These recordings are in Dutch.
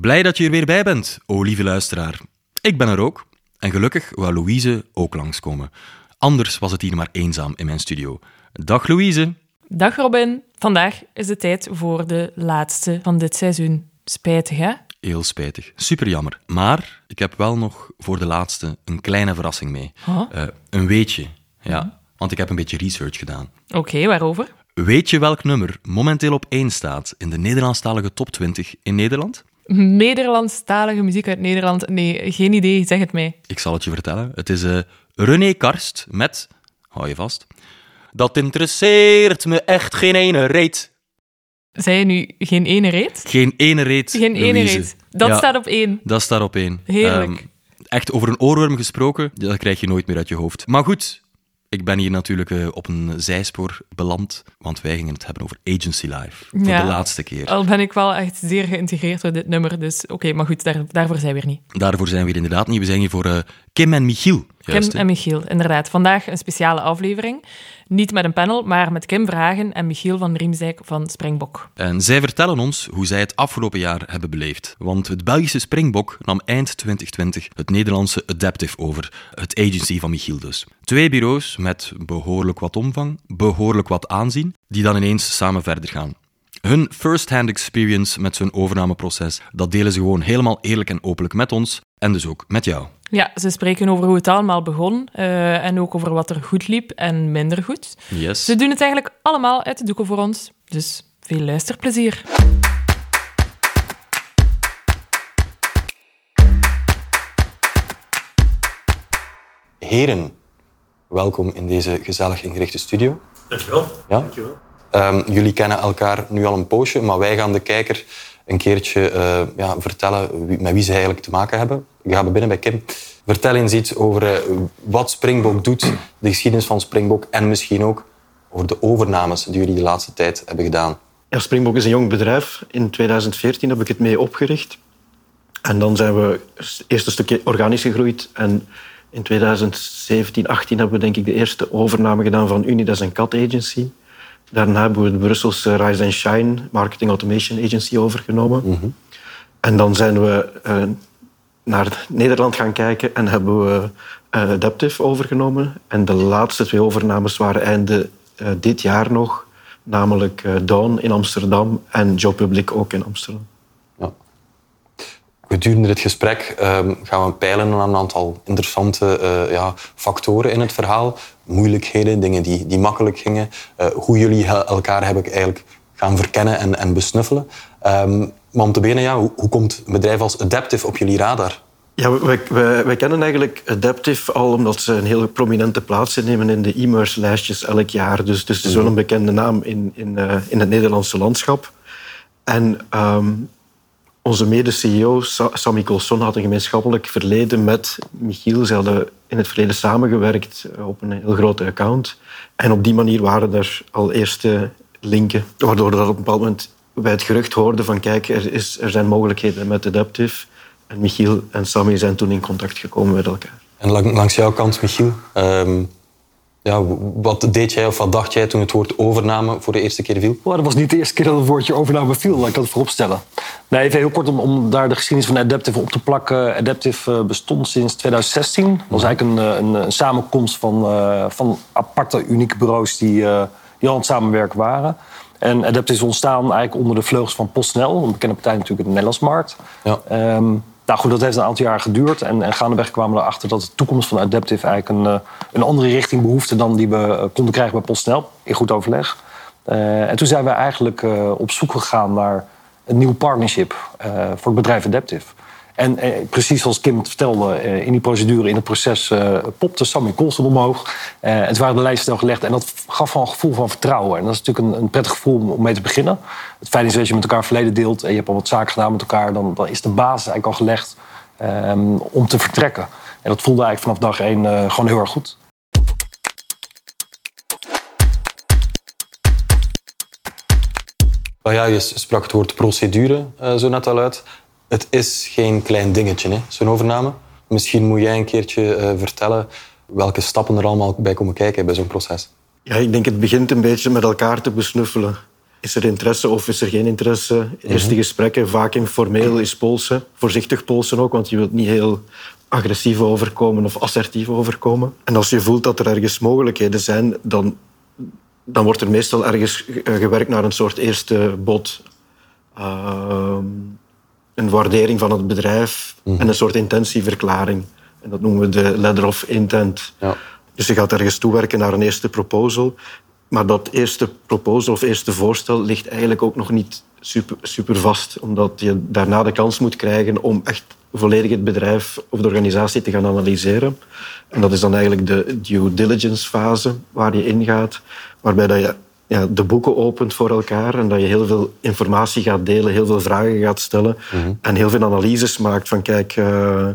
Blij dat je er weer bij bent, o lieve luisteraar. Ik ben er ook. En gelukkig wou Louise ook langskomen. Anders was het hier maar eenzaam in mijn studio. Dag Louise. Dag Robin. Vandaag is het tijd voor de laatste van dit seizoen. Spijtig, hè? Heel spijtig. Super jammer. Maar ik heb wel nog voor de laatste een kleine verrassing mee. Huh? Eh, een weetje. Ja, want ik heb een beetje research gedaan. Oké, waarover? Weet je welk nummer momenteel op 1 staat in de Nederlandstalige top 20 in Nederland? Nederlandstalige muziek uit Nederland? Nee, geen idee. Zeg het mij. Ik zal het je vertellen. Het is eh, René Karst met, hou je vast, dat interesseert me echt geen ene reet. Zei je nu geen ene reet? Geen ene reet, Geen ene Louise. reet. Dat Ja, staat op één. Dat staat op één. Heerlijk. Ehm, echt over een oorworm gesproken, dat krijg je nooit meer uit je hoofd. Maar goed, ik ben hier natuurlijk eh, op een zijspoor beland, want wij gingen het hebben over Agency Live. Voor Ja. de laatste keer. Al ben ik wel echt zeer geïntegreerd door dit nummer. Dus oké, maar goed, daar, daarvoor zijn we er niet. Daarvoor zijn we hier inderdaad niet. We zijn hier voor eh, Kim en Michiel. Juist, Kim en Michiel, inderdaad. Vandaag een speciale aflevering. Niet met een panel, maar met Kim Vragen en Michiel van Riemzijk van Springbok. En zij vertellen ons hoe zij het afgelopen jaar hebben beleefd. Want het Belgische Springbok nam eind 2020 het Nederlandse Adaptive over, het agency van Michiel dus. Twee bureaus met behoorlijk wat omvang, behoorlijk wat aanzien, die dan ineens samen verder gaan. Hun first-hand experience met zo'n overnameproces, dat delen ze gewoon helemaal eerlijk en openlijk met ons en dus ook met jou. Ja, ze spreken over hoe het allemaal begon eh, en ook over wat er goed liep en minder goed. Yes. Ze doen het eigenlijk allemaal uit de doeken voor ons. Dus veel luisterplezier. Heren, welkom in deze gezellig ingerichte studio. Dankjewel. Ja? Dankjewel. Ehm, jullie kennen elkaar nu al een poosje, maar wij gaan de kijker een keertje eh, ja, vertellen wie- met wie ze eigenlijk te maken hebben. Ik ga beginnen bij Kim. Vertel eens iets over eh, wat Springbok doet, de geschiedenis van Springbok en misschien ook over de overnames die jullie de laatste tijd hebben gedaan. Ja, Springbok is een jong bedrijf. In 2014 heb ik het mee opgericht. En dan zijn we eerst een stukje organisch gegroeid. En in 2017, 18 hebben we denk ik de eerste overname gedaan van Unidas en Cat Agency. Daarna hebben we de Brusselse Rise and Shine Marketing Automation Agency overgenomen. En dan zijn we eh, naar Nederland gaan kijken en hebben we eh, Adaptive overgenomen. En de laatste twee overnames waren einde eh, dit jaar nog. Namelijk Dawn in Amsterdam en Joe Public ook in Amsterdam. Ja. Gedurende dit gesprek ehm, gaan we peilen aan een aantal interessante ja, factoren in het verhaal. Moeilijkheden, dingen die, die makkelijk gingen. eh, hoe jullie elkaar hebben eigenlijk gaan verkennen en, en besnuffelen. Ehm, maar om te beginnen, ja, hoe, hoe komt een bedrijf als Adaptive op jullie radar? Ja, wij, wij, wij kennen eigenlijk Adaptive al omdat ze een heel prominente plaats innemen in de e-merse-lijstjes elk jaar. Dus, dus het is wel een bekende naam in, in, eh, in het Nederlandse landschap. En ehm, onze mede-CEO, Sa- Sammy Colson, had een gemeenschappelijk verleden met Michiel. Ze hadden in het verleden samengewerkt eh, op een heel grote account. En op die manier waren er al eerste linken, waardoor er op een bepaald moment wij het gerucht hoorden van kijk, er, is, er zijn mogelijkheden met Adaptive. En Michiel en Sammy zijn toen in contact gekomen met elkaar. En lang- langs jouw kant, Michiel, ehm, ja, wat deed jij of wat dacht jij toen het woord overname voor de eerste keer viel? Oh, dat was niet de eerste keer dat het woordje overname viel, laat ik dat vooropstellen. Nee, even heel kort om, om daar de geschiedenis van Adaptive op te plakken. Adaptive eh, bestond sinds 2016. Dat was eigenlijk een, eh, een, een samenkomst van, eh, van aparte, unieke bureaus die, eh, die al aan het samenwerken waren. En Adaptive is ontstaan eigenlijk onder de vleugels van PostNL, een bekende partij natuurlijk in de Nederlandse markt. Ja. Ehm, nou goed, dat heeft een aantal jaar geduurd. En, en gaandeweg kwamen we erachter dat de toekomst van Adaptive eigenlijk een, eh, een andere richting behoefte dan die we eh, konden krijgen bij PostNL. In goed overleg. Eh, en toen zijn we eigenlijk op zoek gegaan naar een nieuw partnership voor het bedrijf Adaptive. En eh, precies zoals Kim het vertelde, eh, in die procedure, in het proces, eh, popte Sammy Colson omhoog. Eh, toen waren de lijsten al gelegd. En dat gaf wel een gevoel van vertrouwen. En dat is natuurlijk een, een prettig gevoel om- mee te beginnen. Het feit is dat je met elkaar verleden deelt en je hebt al wat zaken gedaan met elkaar, dan, dan is de basis eigenlijk al gelegd ehm, om te vertrekken. En dat voelde eigenlijk vanaf dag één eh, gewoon heel erg goed. Nou ja, je sprak het woord procedure eh, zo net al uit. Het is geen klein dingetje, hè, zo'n overname. Misschien moet jij een keertje eh, vertellen welke stappen er allemaal bij komen kijken bij zo'n proces. Ja, ik denk het begint een beetje met elkaar te besnuffelen. is er interesse of is er geen interesse? Eerste Mhm. gesprekken, vaak informeel, is polsen. Voorzichtig polsen ook, want je wilt niet heel agressief overkomen of assertief overkomen. En als je voelt dat er ergens mogelijkheden zijn, dan, dan wordt er meestal ergens gewerkt naar een soort eerste bod. Ehm, een waardering van het bedrijf en een soort intentieverklaring. En dat noemen we de letter of intent. Ja. Dus je gaat ergens toewerken naar een eerste proposal. Maar dat eerste proposal of eerste voorstel ligt eigenlijk ook nog niet super, super vast. Omdat je daarna de kans moet krijgen om echt volledig het bedrijf of de organisatie te gaan analyseren. En dat is dan eigenlijk de due diligence fase waar je ingaat. Waarbij dat je ja, de boeken opent voor elkaar en dat je heel veel informatie gaat delen, heel veel vragen gaat stellen en heel veel analyses maakt van kijk, eh,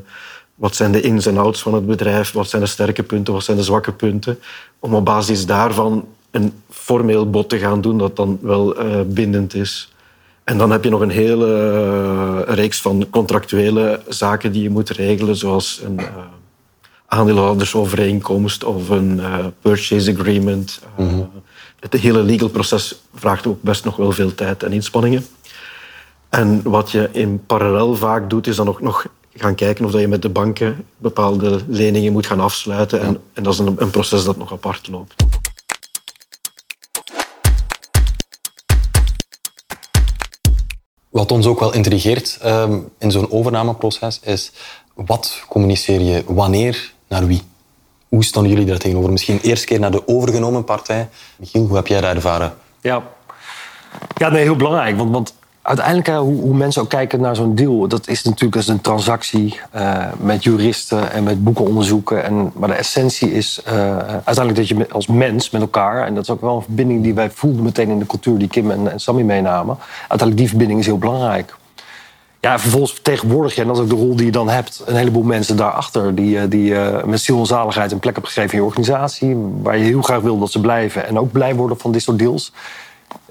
wat zijn de ins en outs van het bedrijf, wat zijn de sterke punten, wat zijn de zwakke punten, om op basis daarvan een formeel bod te gaan doen dat dan wel eh, bindend is. En dan heb je nog een hele eh, reeks van contractuele zaken die je moet regelen, zoals een aandeelhoudersovereenkomst of een purchase agreement. Eh, Het hele legal proces vraagt ook best nog wel veel tijd en inspanningen. En wat je in parallel vaak doet, is dan ook nog gaan kijken of je met de banken bepaalde leningen moet gaan afsluiten. En, en dat is een, een proces dat nog apart loopt. Wat ons ook wel intrigeert ehm, in zo'n overnameproces is wat communiceer je wanneer naar wie? Hoe staan jullie daar tegenover? Misschien eerst keer naar de overgenomen partij. Michiel, hoe heb jij dat ervaren? Ja, ja nee, heel belangrijk. Want, want uiteindelijk, hoe, hoe mensen ook kijken naar zo'n deal... dat is natuurlijk als een transactie eh, met juristen en met boekenonderzoeken. En, maar de essentie is eh, uiteindelijk dat je als mens met elkaar... en dat is ook wel een verbinding die wij voelden meteen in de cultuur... die Kim en, en Sammy meenamen. Uiteindelijk die verbinding is heel belangrijk. Ja, vervolgens vertegenwoordig je, en dat is ook de rol die je dan hebt... een heleboel mensen daarachter die, eh, die eh, met ziel en zaligheid een plek hebben gegeven in je organisatie... waar je heel graag wil dat ze blijven en ook blij worden van dit soort deals...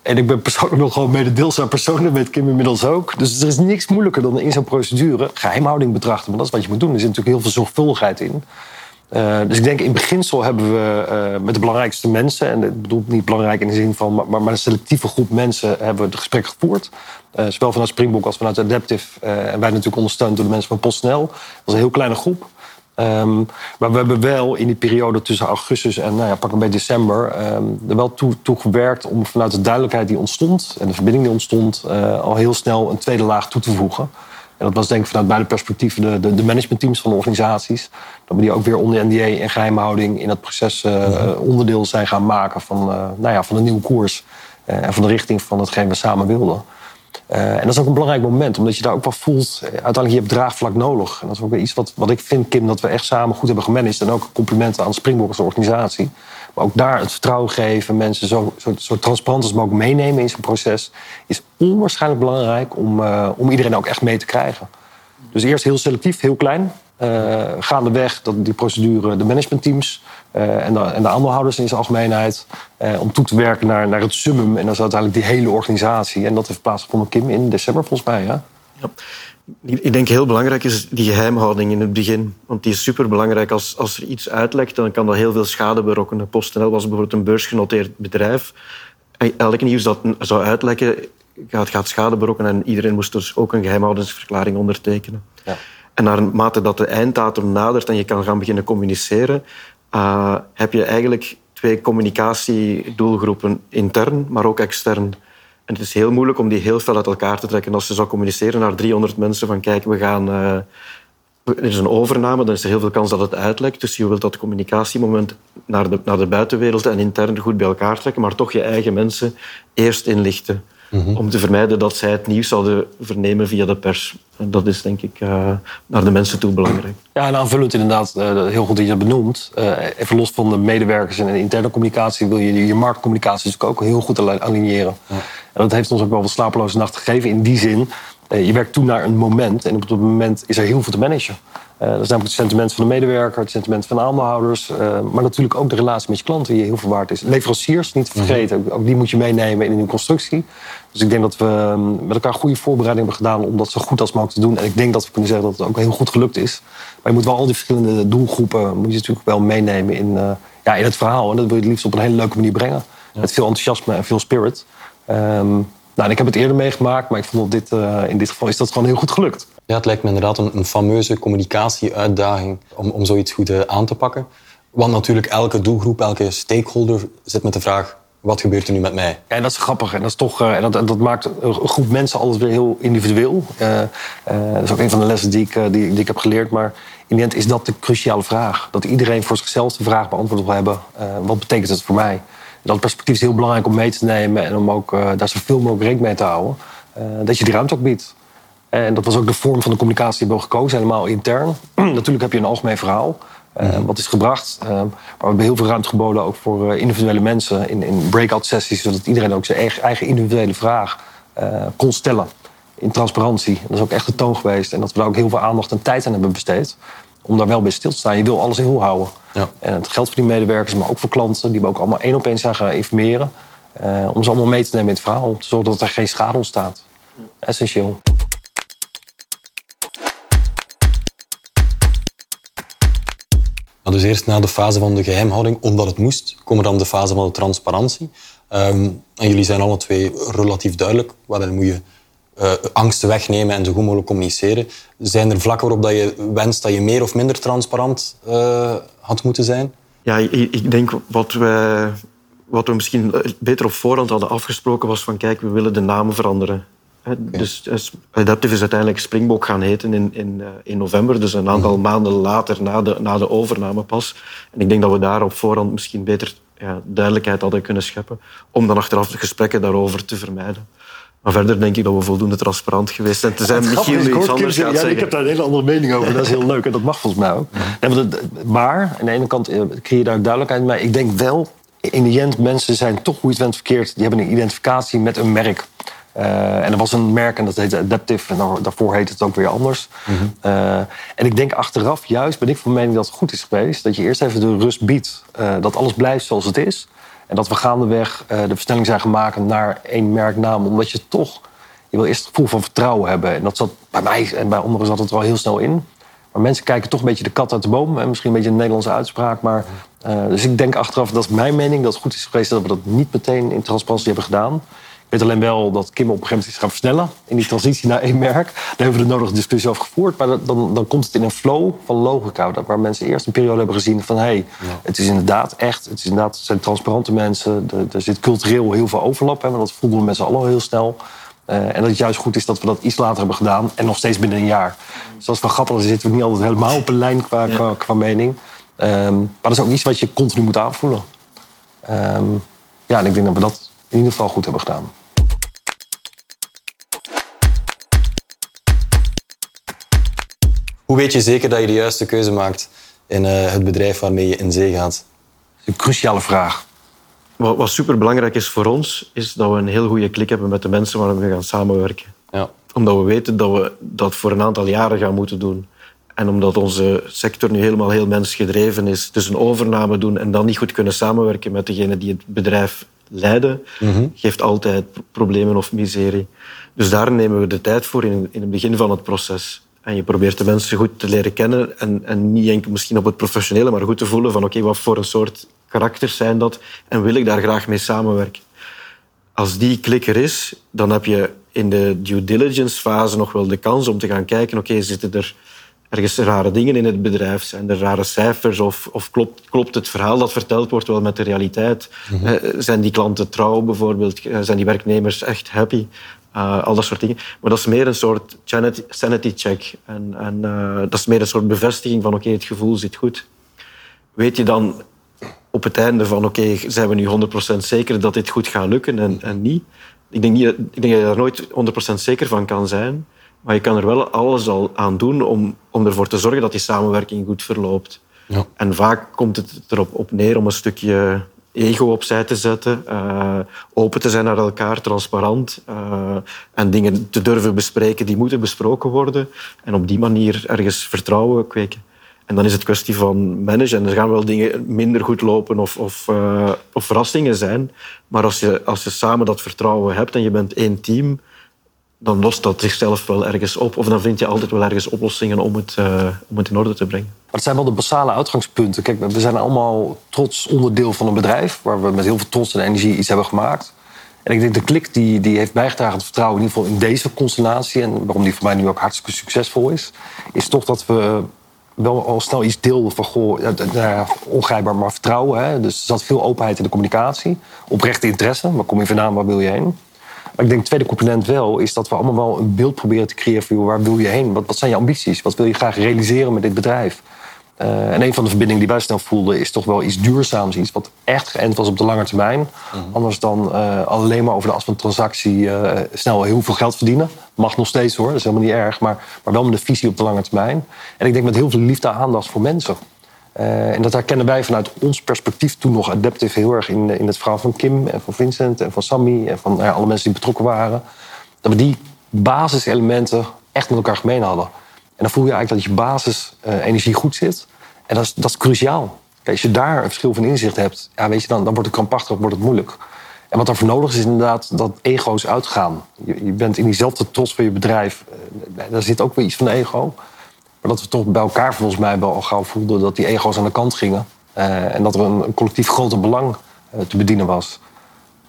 En ik ben persoonlijk nog gewoon mededeelzaam persoon, dat weet Kim inmiddels ook. Dus er is niks moeilijker dan in zo'n procedure geheimhouding betrachten. Maar dat is wat je moet doen. Er zit natuurlijk heel veel zorgvuldigheid in. Eh, dus ik denk in beginsel hebben we eh, met de belangrijkste mensen... en ik bedoel niet belangrijk in de zin van... maar, maar een selectieve groep mensen hebben we het gesprek gevoerd. Eh, zowel vanuit Springbok als vanuit Adaptive. en wij natuurlijk ondersteund door de mensen van PostNL. Dat was een heel kleine groep. Ehm, maar we hebben wel in die periode tussen augustus en nou ja, pak een beetje december... ehm, er wel toe, gewerkt om vanuit de duidelijkheid die ontstond... en de verbinding die ontstond, al heel snel een tweede laag toe te voegen. En dat was denk ik vanuit beide perspectieven de, de, de managementteams van de organisaties. Dat we die ook weer onder NDA en geheimhouding in dat proces eh, onderdeel zijn gaan maken van, eh, nou ja, van een nieuwe koers. eh, en van de richting van hetgeen we samen wilden. En dat is ook een belangrijk moment, omdat je daar ook wel voelt... uiteindelijk, je hebt draagvlak nodig. En dat is ook weer iets wat, wat ik vind, Kim, dat we echt samen goed hebben gemanaged. En ook complimenten aan Springbok als organisatie. Ook daar het vertrouwen geven, mensen zo, zo, transparant als mogelijk meenemen in zo'n proces... is onwaarschijnlijk belangrijk om, eh, om iedereen ook echt mee te krijgen. Dus eerst heel selectief, heel klein. Eh gaandeweg dat die procedure, de managementteams eh, en, de, en de aandeelhouders in zijn algemeenheid... om toe te werken naar, naar het summum. En dat is uiteindelijk die hele organisatie. En dat heeft plaatsgevonden, Kim, in december volgens mij. Ja. Ik denk heel belangrijk is die geheimhouding in het begin. Want die is superbelangrijk. Als, als er iets uitlekt, dan kan dat heel veel schade berokkenen. PostNL was bijvoorbeeld een beursgenoteerd bedrijf. Elk nieuws dat zou uitlekken, gaat, gaat schade berokkenen. En iedereen moest dus ook een geheimhoudingsverklaring ondertekenen. Ja. En naarmate dat de einddatum nadert en je kan gaan beginnen communiceren, eh, heb je eigenlijk twee communicatiedoelgroepen, intern, maar ook extern. En het is heel moeilijk om die heel fel uit elkaar te trekken. Als je zou communiceren naar 300 mensen van kijk, we gaan... eh, er is een overname, dan is er heel veel kans dat het uitlekt. Dus je wilt dat communicatiemoment naar de, naar de buitenwereld en intern goed bij elkaar trekken, maar toch je eigen mensen eerst inlichten. Om te vermijden dat zij het nieuws zouden vernemen via de pers. En dat is denk ik eh, naar de mensen toe belangrijk. Ja, en aanvullend inderdaad, eh, heel goed dat je dat benoemt. Eh, even los van de medewerkers en de interne communicatie... wil je je marktcommunicatie natuurlijk ook heel goed ali- aligneren. En dat heeft ons ook wel wat slapeloze nacht gegeven. In die zin, je werkt toe naar een moment... en op dat moment is er heel veel te managen. Eh, dat is namelijk het sentiment van de medewerker, het sentiment van de aandeelhouders... eh, maar natuurlijk ook de relatie met je klanten die heel veel waard is. Leveranciers, niet te vergeten, ook, ook die moet je meenemen in een constructie. Dus ik denk dat we ehm, met elkaar goede voorbereiding hebben gedaan... om dat zo goed als mogelijk te doen. En ik denk dat we kunnen zeggen dat het ook heel goed gelukt is. Maar je moet wel al die verschillende doelgroepen... moet je natuurlijk wel meenemen in, eh, ja, in het verhaal. En dat wil je het liefst op een hele leuke manier brengen. Met veel enthousiasme en veel spirit. Ehm, nou, ik heb het eerder meegemaakt, maar ik vond dat dit, uh, in dit geval is dat gewoon heel goed gelukt. Ja, het lijkt me inderdaad een, een fameuze communicatieuitdaging om, om zoiets goed uh, aan te pakken. Want natuurlijk elke doelgroep, elke stakeholder zit met de vraag... wat gebeurt er nu met mij? Ja, dat is grappig. En dat, is toch, uh, en dat, dat maakt een groep mensen altijd weer heel individueel. dat is ook een van de lessen die ik, die, die ik heb geleerd. Maar in die end is dat de cruciale vraag. Dat iedereen voor zichzelf de vraag beantwoord wil hebben... wat betekent het voor mij? Dat perspectief is heel belangrijk om mee te nemen en om ook uh, daar zoveel mogelijk rekening mee te houden. Uh, dat je die ruimte ook biedt. En dat was ook de vorm van de communicatie die we gekozen, helemaal intern. Natuurlijk heb je een algemeen verhaal, uh, wat is gebracht. maar we hebben heel veel ruimte geboden ook voor individuele mensen in, in breakout sessies, zodat iedereen ook zijn eigen individuele vraag kon stellen. In transparantie. Dat is ook echt de toon geweest. En dat we daar ook heel veel aandacht en tijd aan hebben besteed om daar wel bij stil te staan. Je wil alles heel houden. Ja. En het geldt voor die medewerkers, maar ook voor klanten... die we ook allemaal één op één zijn gaan informeren... Uh, om ze allemaal mee te nemen in het verhaal. Om te zorgen dat er geen schade ontstaat. Essentieel. dus eerst na de fase van de geheimhouding, omdat het moest, komen dan de fase van de transparantie. Um, en jullie zijn alle twee relatief duidelijk. Waarin moet je uh, angsten wegnemen en zo goed mogelijk communiceren. Zijn er vlakken waarop dat je wenst dat je meer of minder transparant uh, had moeten zijn? Ja, ik, ik denk wat we, wat we misschien beter op voorhand hadden afgesproken was van kijk, we willen de namen veranderen. Okay. Dus Adaptive is uiteindelijk Springbok gaan heten in, in, in november, dus een aantal mm -hmm. maanden later na de, na de overname pas. En ik denk dat we daar op voorhand misschien beter ja, duidelijkheid hadden kunnen scheppen, om dan achteraf de gesprekken daarover te vermijden. Maar verder denk ik dat we voldoende transparant geweest zijn. Te zijn Michiel iets anders gaat ja, Ik heb daar een hele andere mening over. Dat is heel leuk en dat mag volgens mij ook. Ja, maar aan de ene kant eh, creëer je daar duidelijkheid mee. Ik denk wel, in de end, mensen zijn toch hoe je het verkeerd. Die hebben een identificatie met een merk. Uh, en er was een merk en dat heette Adaptive. En daarvoor heette het ook weer anders. Mm -hmm. uh, en ik denk achteraf juist, ben ik van mening dat het goed is geweest... dat je eerst even de rust biedt. Uh, dat alles blijft zoals het is. En dat we gaandeweg uh, de versnelling zijn gemaakt naar één merknaam. Omdat je toch... Je wil eerst het gevoel van vertrouwen hebben. En dat zat bij mij en bij anderen zat het al heel snel in. Maar mensen kijken toch een beetje de kat uit de boom. En misschien een beetje een Nederlandse uitspraak. Maar, uh, dus ik denk achteraf, dat is mijn mening... dat het goed is geweest dat we dat niet meteen in transparantie hebben gedaan. Ik weet alleen wel dat Kim op een gegeven moment is gaan versnellen... in die transitie naar één merk. Daar hebben we de nodige discussie over gevoerd. Maar dan, dan komt het in een flow van logica. Waar mensen eerst een periode hebben gezien van... hé, hey, ja. het is inderdaad echt, het, is inderdaad, het zijn transparante mensen. Er, er zit cultureel heel veel overlap. Hè, maar dat voelden we met z'n allen heel snel. Uh, en dat het juist goed is dat we dat iets later hebben gedaan. En nog steeds binnen een jaar. Dus dat is wel grappig. Dan zitten we niet altijd helemaal op een lijn qua, ja. qua, qua, mening. Um, maar dat is ook iets wat je continu moet aanvoelen. Um, ja, en ik denk dat we dat in ieder geval goed hebben gedaan. Hoe weet je zeker dat je de juiste keuze maakt in uh, het bedrijf waarmee je in zee gaat? Dat is een cruciale vraag. Wat, wat superbelangrijk is voor ons, is dat we een heel goede klik hebben met de mensen waarmee we gaan samenwerken. Ja. Omdat we weten dat we dat voor een aantal jaren gaan moeten doen. En omdat onze sector nu helemaal heel mensgedreven is, dus een overname doen en dan niet goed kunnen samenwerken met degene die het bedrijf leiden, mm -hmm. geeft altijd problemen of miserie. Dus daar nemen we de tijd voor in, in het begin van het proces. En je probeert de mensen goed te leren kennen en, en niet enkel misschien op het professionele, maar goed te voelen van oké, okay, wat voor een soort karakters zijn dat en wil ik daar graag mee samenwerken. Als die klik er is, dan heb je in de due diligence fase nog wel de kans om te gaan kijken, oké, okay, zitten er ergens rare dingen in het bedrijf? Zijn er rare cijfers? Of, of klopt, klopt het verhaal dat verteld wordt wel met de realiteit? Mm -hmm. zijn die klanten trouw bijvoorbeeld? Zijn die werknemers echt happy? Uh, al dat soort dingen. Maar dat is meer een soort sanity check. En, en uh, dat is meer een soort bevestiging van oké, okay, het gevoel zit goed. Weet je dan op het einde van oké, okay, zijn we nu 100% zeker dat dit goed gaat lukken en, en niet? Ik denk, niet, ik denk dat je daar nooit 100% zeker van kan zijn. Maar je kan er wel alles al aan doen om, om ervoor te zorgen dat die samenwerking goed verloopt. Ja. En vaak komt het erop op neer om een stukje ego opzij te zetten, uh, open te zijn naar elkaar, transparant uh, en dingen te durven bespreken die moeten besproken worden en op die manier ergens vertrouwen kweken. En dan is het kwestie van managen. En er gaan wel dingen minder goed lopen of, of, uh, of verrassingen zijn. Maar als je, als je samen dat vertrouwen hebt en je bent één team, dan lost dat zichzelf wel ergens op. Of dan vind je altijd wel ergens oplossingen om het, uh, om het in orde te brengen. Maar het zijn wel de basale uitgangspunten. Kijk, we zijn allemaal trots onderdeel van een bedrijf... waar we met heel veel trots en energie iets hebben gemaakt. En ik denk de klik die, die heeft bijgedragen aan het vertrouwen, in ieder geval in deze constellatie, en waarom die voor mij nu ook hartstikke succesvol is, is toch dat we wel al snel iets deelden van goh, nou ongrijpbaar, maar vertrouwen. Hè? Dus er zat veel openheid in de communicatie, oprechte interesse. Waar kom je vandaan, waar wil je heen? Maar ik denk het tweede component wel is dat we allemaal wel een beeld proberen te creëren van waar wil je heen? Wat, wat zijn je ambities? Wat wil je graag realiseren met dit bedrijf? Eh, en een van de verbindingen die wij snel voelden is toch wel iets duurzaams. Iets wat echt geënt was op de lange termijn. Anders dan eh, alleen maar over de as van transactie eh, snel heel veel geld verdienen. Mag nog steeds hoor, dat is helemaal niet erg. Maar, maar wel met een visie op de lange termijn. En ik denk met heel veel liefde en aandacht voor mensen. Eh, en dat herkennen wij vanuit ons perspectief toen nog Adaptive heel erg in, in het verhaal van Kim en van Vincent en van Sammy en van alle mensen die betrokken waren. Dat we die basiselementen echt met elkaar gemeen hadden. En dan voel je eigenlijk dat je basisenergie goed zit. En dat is, dat is cruciaal. Kijk, als je daar een verschil van inzicht hebt, ja, weet je, dan, dan wordt het krampachtig, wordt het moeilijk. En wat daarvoor nodig is, is inderdaad dat ego's uitgaan. Je, je bent in diezelfde trots van je bedrijf. eh, daar zit ook weer iets van ego. Maar dat we toch bij elkaar volgens mij wel gauw voelden dat die ego's aan de kant gingen. Eh, en dat er een, een collectief groter belang eh, te bedienen was.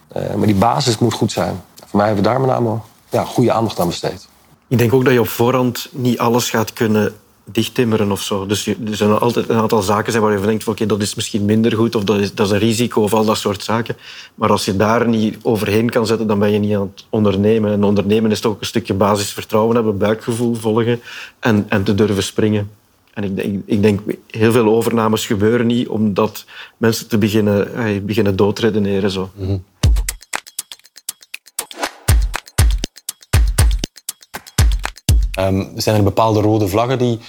Eh, maar die basis moet goed zijn. Voor mij hebben we daar met name ja, goede aandacht aan besteed. Ik denk ook dat je op voorhand niet alles gaat kunnen dichttimmeren of zo. Dus er zullen altijd een aantal zaken zijn waar je van denkt: oké, dat is misschien minder goed of dat is, dat is een risico of al dat soort zaken. Maar als je daar niet overheen kan zetten, dan ben je niet aan het ondernemen. En ondernemen is toch ook een stukje basisvertrouwen hebben, buikgevoel volgen en, en te durven springen. En ik denk, ik denk, heel veel overnames gebeuren niet omdat mensen te beginnen, eh, beginnen doodredeneren. Zo. Ehm, zijn er bepaalde rode vlaggen die...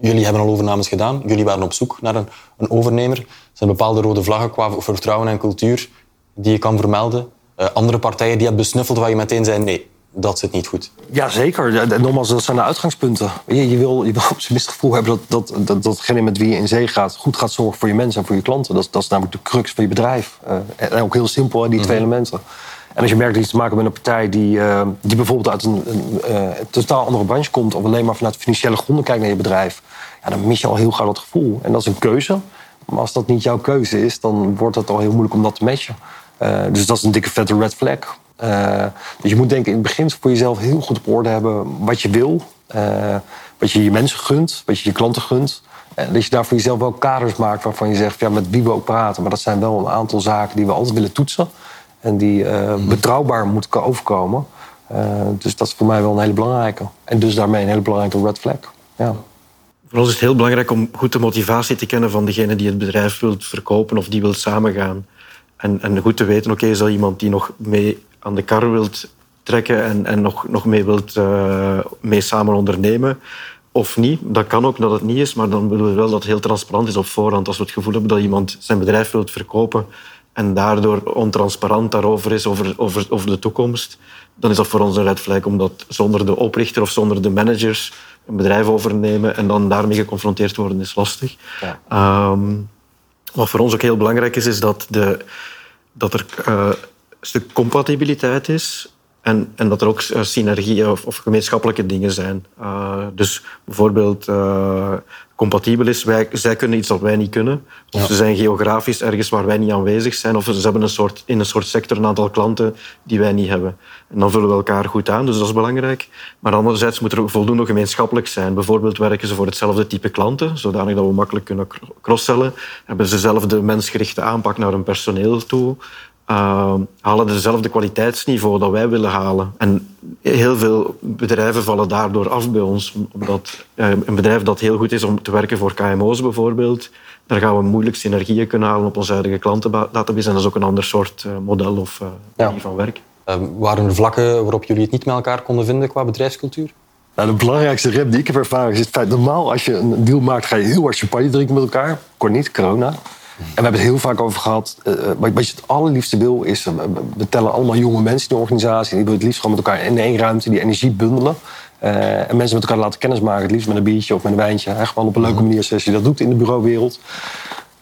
Jullie hebben al overnames gedaan. Jullie waren op zoek naar een, een overnemer. Zijn er bepaalde rode vlaggen qua vertrouwen en cultuur die je kan vermelden? Eh, andere partijen die het besnuffeld waar je meteen zei nee, dat zit niet goed. Ja, zeker. Ja, en Nogmaals, dat zijn de uitgangspunten. Je, je, wil, je wil op zijn minst het gevoel hebben dat, dat, dat, datgene met wie je in zee gaat... goed gaat zorgen voor je mensen en voor je klanten. Dat, is- dat is namelijk de crux van je bedrijf. Eh, en ook heel simpel, die twee elementen. En als je merkt dat je te maken hebt met een partij die, eh, die bijvoorbeeld uit een, eh, een totaal andere branche komt... of alleen maar vanuit financiële gronden kijkt naar je bedrijf... Ja, dan mis je al heel gauw dat gevoel. En dat is een keuze. Maar als dat niet jouw keuze is, dan wordt het al heel moeilijk om dat te matchen. Eh, dus dat is een dikke vette red flag. Dus je moet denken in het begin voor jezelf heel goed op orde hebben wat je wil. wat je je mensen gunt, wat je je klanten gunt. En dat je daar voor jezelf wel kaders maakt waarvan je zegt... Ja, met wie we ook praten. Maar dat zijn wel een aantal zaken die we altijd willen toetsen. En die eh, betrouwbaar moeten overkomen. Eh, dus dat is voor mij wel een hele belangrijke. En dus daarmee een hele belangrijke red flag. Ja. Voor ons is het heel belangrijk om goed de motivatie te kennen van degene die het bedrijf wil verkopen of die wil samengaan. En, en goed te weten, oké, is dat iemand die nog mee aan de kar wilt trekken en, en nog, nog mee wilt eh, mee samen ondernemen of niet. Dat kan ook dat het niet is, maar dan willen we wel dat het heel transparant is op voorhand. Als we het gevoel hebben dat iemand zijn bedrijf wilt verkopen en daardoor ontransparant daarover is, over, over, over de toekomst, dan is dat voor ons een red flag, omdat zonder de oprichter of zonder de managers een bedrijf overnemen en dan daarmee geconfronteerd worden, is lastig. Ja. Ehm, wat voor ons ook heel belangrijk is, is dat, de, dat er eh, een stuk compatibiliteit is en, en dat er ook eh, synergie of, of gemeenschappelijke dingen zijn. Uh, dus bijvoorbeeld uh, compatibel is, wij, zij kunnen iets dat wij niet kunnen. Of ja. ze zijn geografisch ergens waar wij niet aanwezig zijn. Of ze hebben een soort, in een soort sector een aantal klanten die wij niet hebben. En dan vullen we elkaar goed aan, dus dat is belangrijk. Maar anderzijds moet er ook voldoende gemeenschappelijk zijn. Bijvoorbeeld werken ze voor hetzelfde type klanten, zodanig dat we makkelijk kunnen crosscellen. Hebben ze dezelfde mensgerichte aanpak naar hun personeel toe. Uh, halen dezelfde kwaliteitsniveau dat wij willen halen. En heel veel bedrijven vallen daardoor af bij ons. Omdat uh, een bedrijf dat heel goed is om te werken voor KMO's bijvoorbeeld, daar gaan we moeilijk synergieën kunnen halen op onze huidige klantendatabase. En dat is ook een ander soort uh, model of manier ja. van werk. waren er vlakken waarop jullie het niet met elkaar konden vinden qua bedrijfscultuur? Nou, de belangrijkste rem die ik heb ervaren is het feit... normaal als je een deal maakt, ga je heel hard champagne drinken met elkaar. Kon niet, corona. En we hebben het heel vaak over gehad. Uh, wat je het allerliefste wil is. Uh, we tellen allemaal jonge mensen in de organisatie. Die willen het liefst gewoon met elkaar in één ruimte die energie bundelen. Uh, en mensen met elkaar laten kennismaken. Het liefst met een biertje of met een wijntje. Gewoon op een leuke manier zoals je dat doet in de bureauwereld.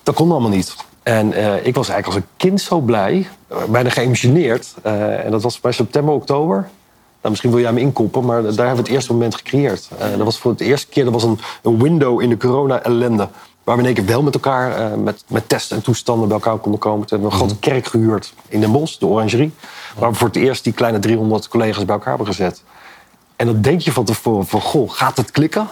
Dat kon allemaal niet. En ik was eigenlijk als een kind zo blij. bijna geëmotioneerd. en dat was bij september, oktober. Nou, misschien wil jij me inkoppen, maar daar hebben we het eerste moment gecreëerd. dat was voor het eerste keer dat was een, een window in de corona-ellende. Waar we in één keer wel met elkaar, eh, met, met testen en toestanden bij elkaar konden komen. Toen hebben we een grote kerk gehuurd in Den Bosch, de Orangerie. Waar we voor het eerst die kleine 300 collega's bij elkaar hebben gezet. En dan denk je van tevoren van, goh, gaat het klikken?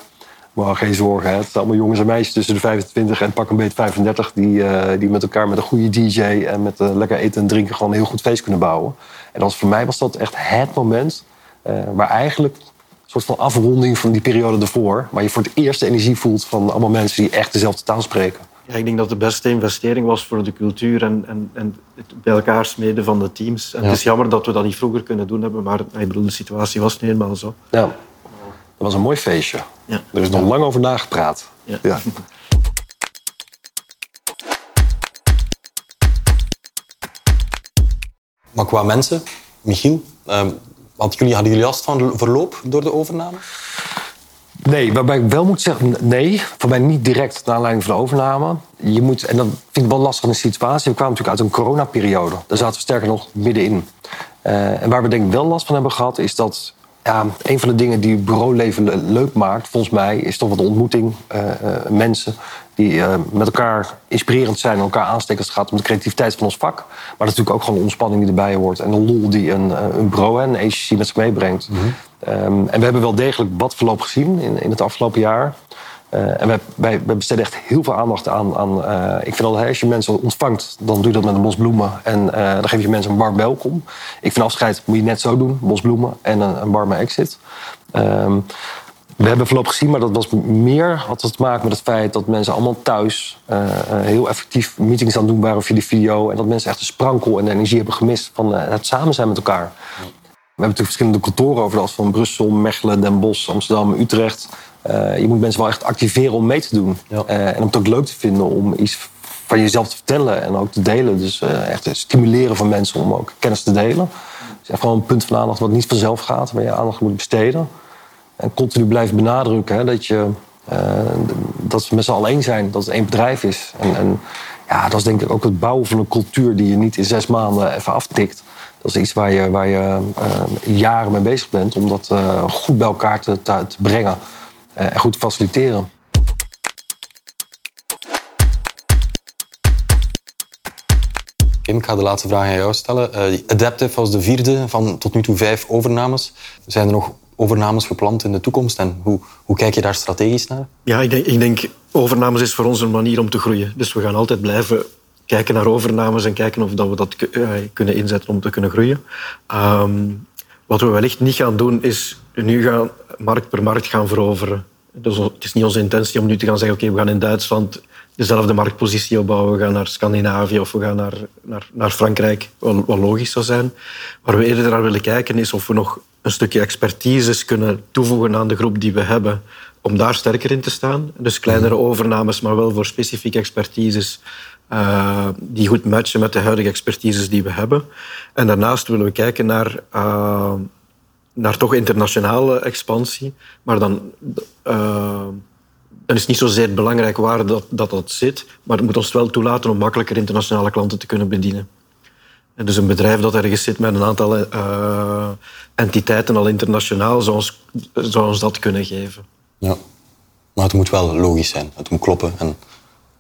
Maar geen zorgen, hè. het zijn allemaal jongens en meisjes tussen de 25 en pak een beetje 35... die, eh, die met elkaar met een goede DJ en met eh, lekker eten en drinken... gewoon een heel goed feest kunnen bouwen. En als, voor mij was dat echt het moment eh, waar eigenlijk... een soort van afronding van die periode ervoor... maar je voor het eerst de energie voelt van allemaal mensen die echt dezelfde taal spreken. Ja, ik denk dat de beste investering was voor de cultuur en, en, en het bij elkaar smeden van de teams. En Ja. Het is jammer dat we dat niet vroeger kunnen doen hebben, maar ik bedoel, de situatie was nu eenmaal zo. Ja, dat was een mooi feestje. Ja. Er is nog lang over nagepraat. Ja. Ja. Maar qua mensen, Michiel, ehm, want jullie, hadden jullie last van verloop door de overname? Nee, waarbij ik wel moet zeggen, nee, voor mij niet direct naar aanleiding van de overname. Je moet, en dat vind ik wel lastig in een situatie. We kwamen natuurlijk uit een coronaperiode. Daar zaten we sterker nog middenin. Eh, en waar we denk ik wel last van hebben gehad, is dat ja, een van de dingen die bureauleven le- leuk maakt, volgens mij, is toch wat de ontmoeting. eh, eh, mensen die eh, met elkaar inspirerend zijn en elkaar aansteken als het gaat om de creativiteit van ons vak. Maar natuurlijk ook gewoon de ontspanning die erbij hoort en de lol die een, eh, een bureau en een agency met zich meebrengt. Ehm, en we hebben wel degelijk wat verloop gezien in, in het afgelopen jaar. Eh, en wij, wij, wij besteden echt heel veel aandacht aan. aan ik vind altijd, als je mensen ontvangt, dan doe je dat met een bos bloemen. En dan geef je mensen een warm welkom. Ik vind afscheid moet je net zo doen: bos bloemen en een, een warme exit. Ehm, we hebben verloop gezien, maar dat was meer had het te maken met het feit dat mensen allemaal thuis eh, eh, heel effectief meetings aan het doen waren via de video. En dat mensen echt de sprankel en de energie hebben gemist van eh, het samen zijn met elkaar. We hebben natuurlijk verschillende kantoren over van Brussel, Mechelen, Den Bosch, Amsterdam, Utrecht. Je moet mensen wel echt activeren om mee te doen. Ja. En om het ook leuk te vinden om iets van jezelf te vertellen en ook te delen. Dus echt het stimuleren van mensen om ook kennis te delen. Dus echt gewoon een punt van aandacht wat niet vanzelf gaat, waar je aandacht moet besteden. En continu blijven benadrukken hè, dat, je, eh, dat we met z'n allen één zijn, dat het één bedrijf is. En, en ja, dat is denk ik ook het bouwen van een cultuur die je niet in zes maanden even aftikt. Dat is iets waar je, waar je eh, jaren mee bezig bent om dat eh, goed bij elkaar te, te, brengen en goed te faciliteren. Kim, ik ga de laatste vraag aan jou stellen. Eh, Adaptive was de vierde van tot nu toe vijf overnames. Zijn er nog overnames gepland in de toekomst en hoe, hoe kijk je daar strategisch naar? Ja, ik denk, ik denk overnames is voor ons een manier om te groeien. Dus we gaan altijd blijven kijken naar overnames en kijken of dat we dat eh, kunnen inzetten om te kunnen groeien. Ehm, wat we wellicht niet gaan doen, is nu gaan markt per markt gaan veroveren. Dus het is niet onze intentie om nu te gaan zeggen, oké, we gaan in Duitsland dezelfde marktpositie opbouwen, we gaan naar Scandinavië of we gaan naar, naar, naar Frankrijk, wat, wat logisch zou zijn. Waar we eerder naar willen kijken is of we nog een stukje expertise kunnen toevoegen aan de groep die we hebben, om daar sterker in te staan. Dus kleinere overnames, maar wel voor specifieke expertises eh, die goed matchen met de huidige expertises die we hebben. En daarnaast willen we kijken naar, eh, naar toch internationale expansie, maar dan, eh, dan is het niet zozeer belangrijk waar dat, dat dat zit, maar het moet ons wel toelaten om makkelijker internationale klanten te kunnen bedienen. En dus een bedrijf dat ergens zit met een aantal eh, entiteiten al internationaal, zou ons, zou ons dat kunnen geven. Ja. Maar het moet wel logisch zijn. Het moet kloppen en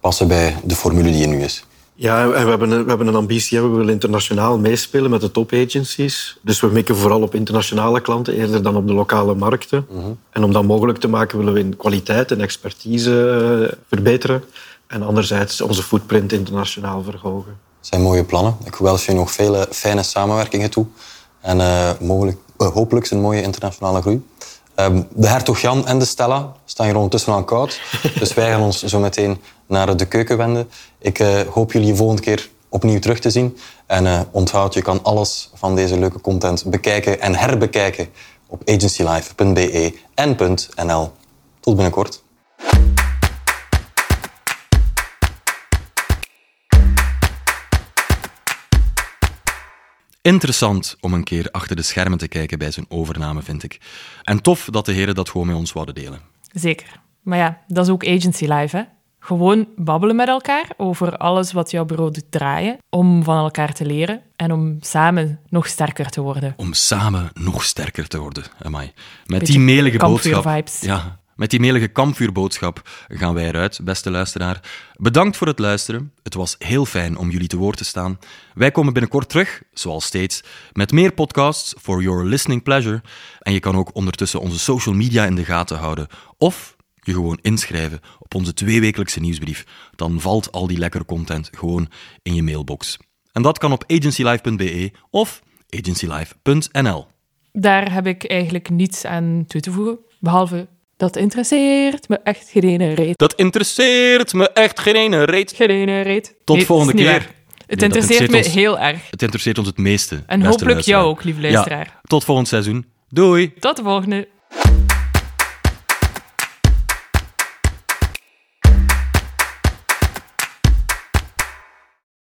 passen bij de formule die er nu is. Ja, en we hebben een, we hebben een ambitie. We willen internationaal meespelen met de top-agencies. Dus we mikken vooral op internationale klanten, eerder dan op de lokale markten. En om dat mogelijk te maken willen we in kwaliteit en expertise eh, verbeteren. En anderzijds onze footprint internationaal verhogen. Het zijn mooie plannen. Ik wens je nog vele fijne samenwerkingen toe. En eh, mogelijk, eh, hopelijk een mooie internationale groei. Ehm, de hertog Jan en de Stella staan hier ondertussen aan koud. Dus wij gaan ons zo meteen naar de keuken wenden. Ik eh, hoop jullie volgende keer opnieuw terug te zien. En eh, onthoud, je kan alles van deze leuke content bekijken en herbekijken op agencylife.be en .nl. Tot binnenkort. Interessant om een keer achter de schermen te kijken bij zijn overname, vind ik. En tof dat de heren dat gewoon met ons wouden delen. Zeker. Maar ja, dat is ook agency life, hè. Gewoon babbelen met elkaar over alles wat jouw bureau doet draaien, om van elkaar te leren en om samen nog sterker te worden. Om samen nog sterker te worden. Amai. Met Beetje die melige boodschap. kampvuurvibes. Ja, Met die melige kampvuurboodschap gaan wij eruit, beste luisteraar. Bedankt voor het luisteren. Het was heel fijn om jullie te woord te staan. Wij komen binnenkort terug, zoals steeds, met meer podcasts for your listening pleasure. En je kan ook ondertussen onze social media in de gaten houden. Of je gewoon inschrijven op onze tweewekelijkse nieuwsbrief. Dan valt al die lekkere content gewoon in je mailbox. En dat kan op agencylife.be of agencylife.nl. Daar heb ik eigenlijk niets aan toe te voegen, behalve dat interesseert me echt geen ene reet. Dat interesseert me echt geen ene reet. Geen ene reet. Tot Nee, volgende keer. waar. Het interesseert me ons. heel erg. Het interesseert ons het meeste. En hopelijk jou ook, lieve luisteraar. Ja, tot volgend seizoen. Doei! Tot de volgende.